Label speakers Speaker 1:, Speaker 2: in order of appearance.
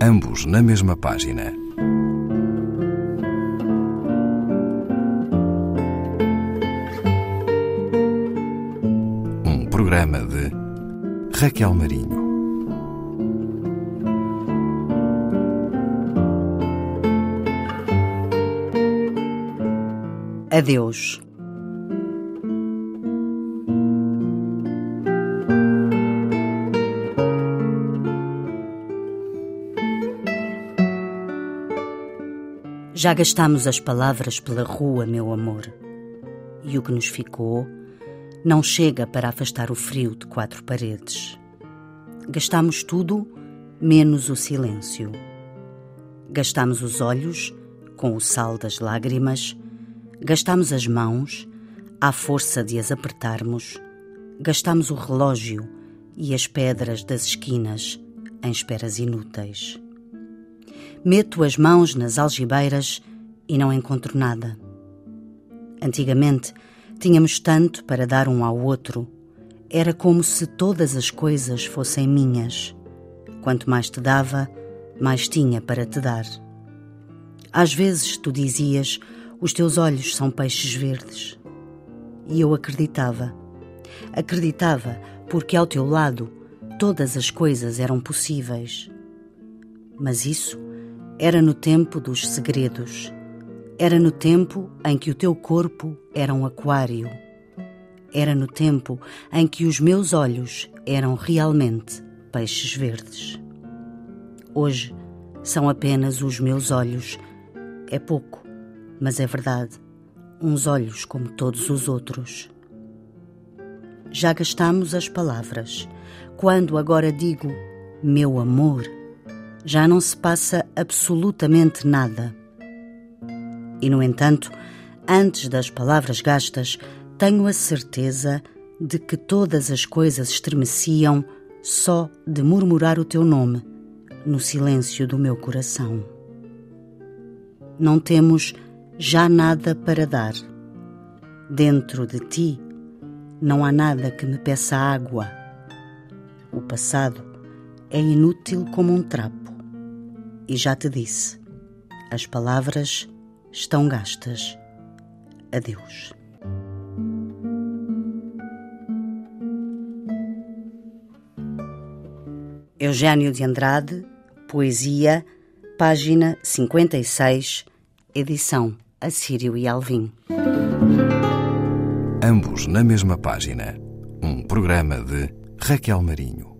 Speaker 1: ambos na mesma página. Um programa de Raquel Marinho.
Speaker 2: Adeus. Já gastamos as palavras pela rua, meu amor, e o que nos ficou não chega para afastar o frio de quatro paredes. Gastamos tudo menos o silêncio. Gastamos os olhos com o sal das lágrimas, gastamos as mãos à força de as apertarmos, gastamos o relógio e as pedras das esquinas em esperas inúteis. Meto as mãos nas algibeiras e não encontro nada. Antigamente, tínhamos tanto para dar um ao outro. Era como se todas as coisas fossem minhas. Quanto mais te dava, mais tinha para te dar. Às vezes tu dizias: Os teus olhos são peixes verdes. E eu acreditava. Acreditava porque ao teu lado todas as coisas eram possíveis. Mas isso era no tempo dos segredos. Era no tempo em que o teu corpo era um aquário. Era no tempo em que os meus olhos eram realmente peixes verdes. Hoje são apenas os meus olhos. É pouco, mas é verdade. Uns olhos como todos os outros. Já gastamos as palavras. Quando agora digo meu amor, já não se passa absolutamente nada. E, no entanto, antes das palavras gastas, tenho a certeza de que todas as coisas estremeciam só de murmurar o teu nome no silêncio do meu coração. Não temos já nada para dar. Dentro de ti não há nada que me peça água. O passado é inútil como um trapo e já te disse: as palavras estão gastas. Adeus. Eugênio de Andrade, Poesia, página 56, edição Assírio e Alvim.
Speaker 1: Ambos na mesma página. Um programa de Raquel Marinho.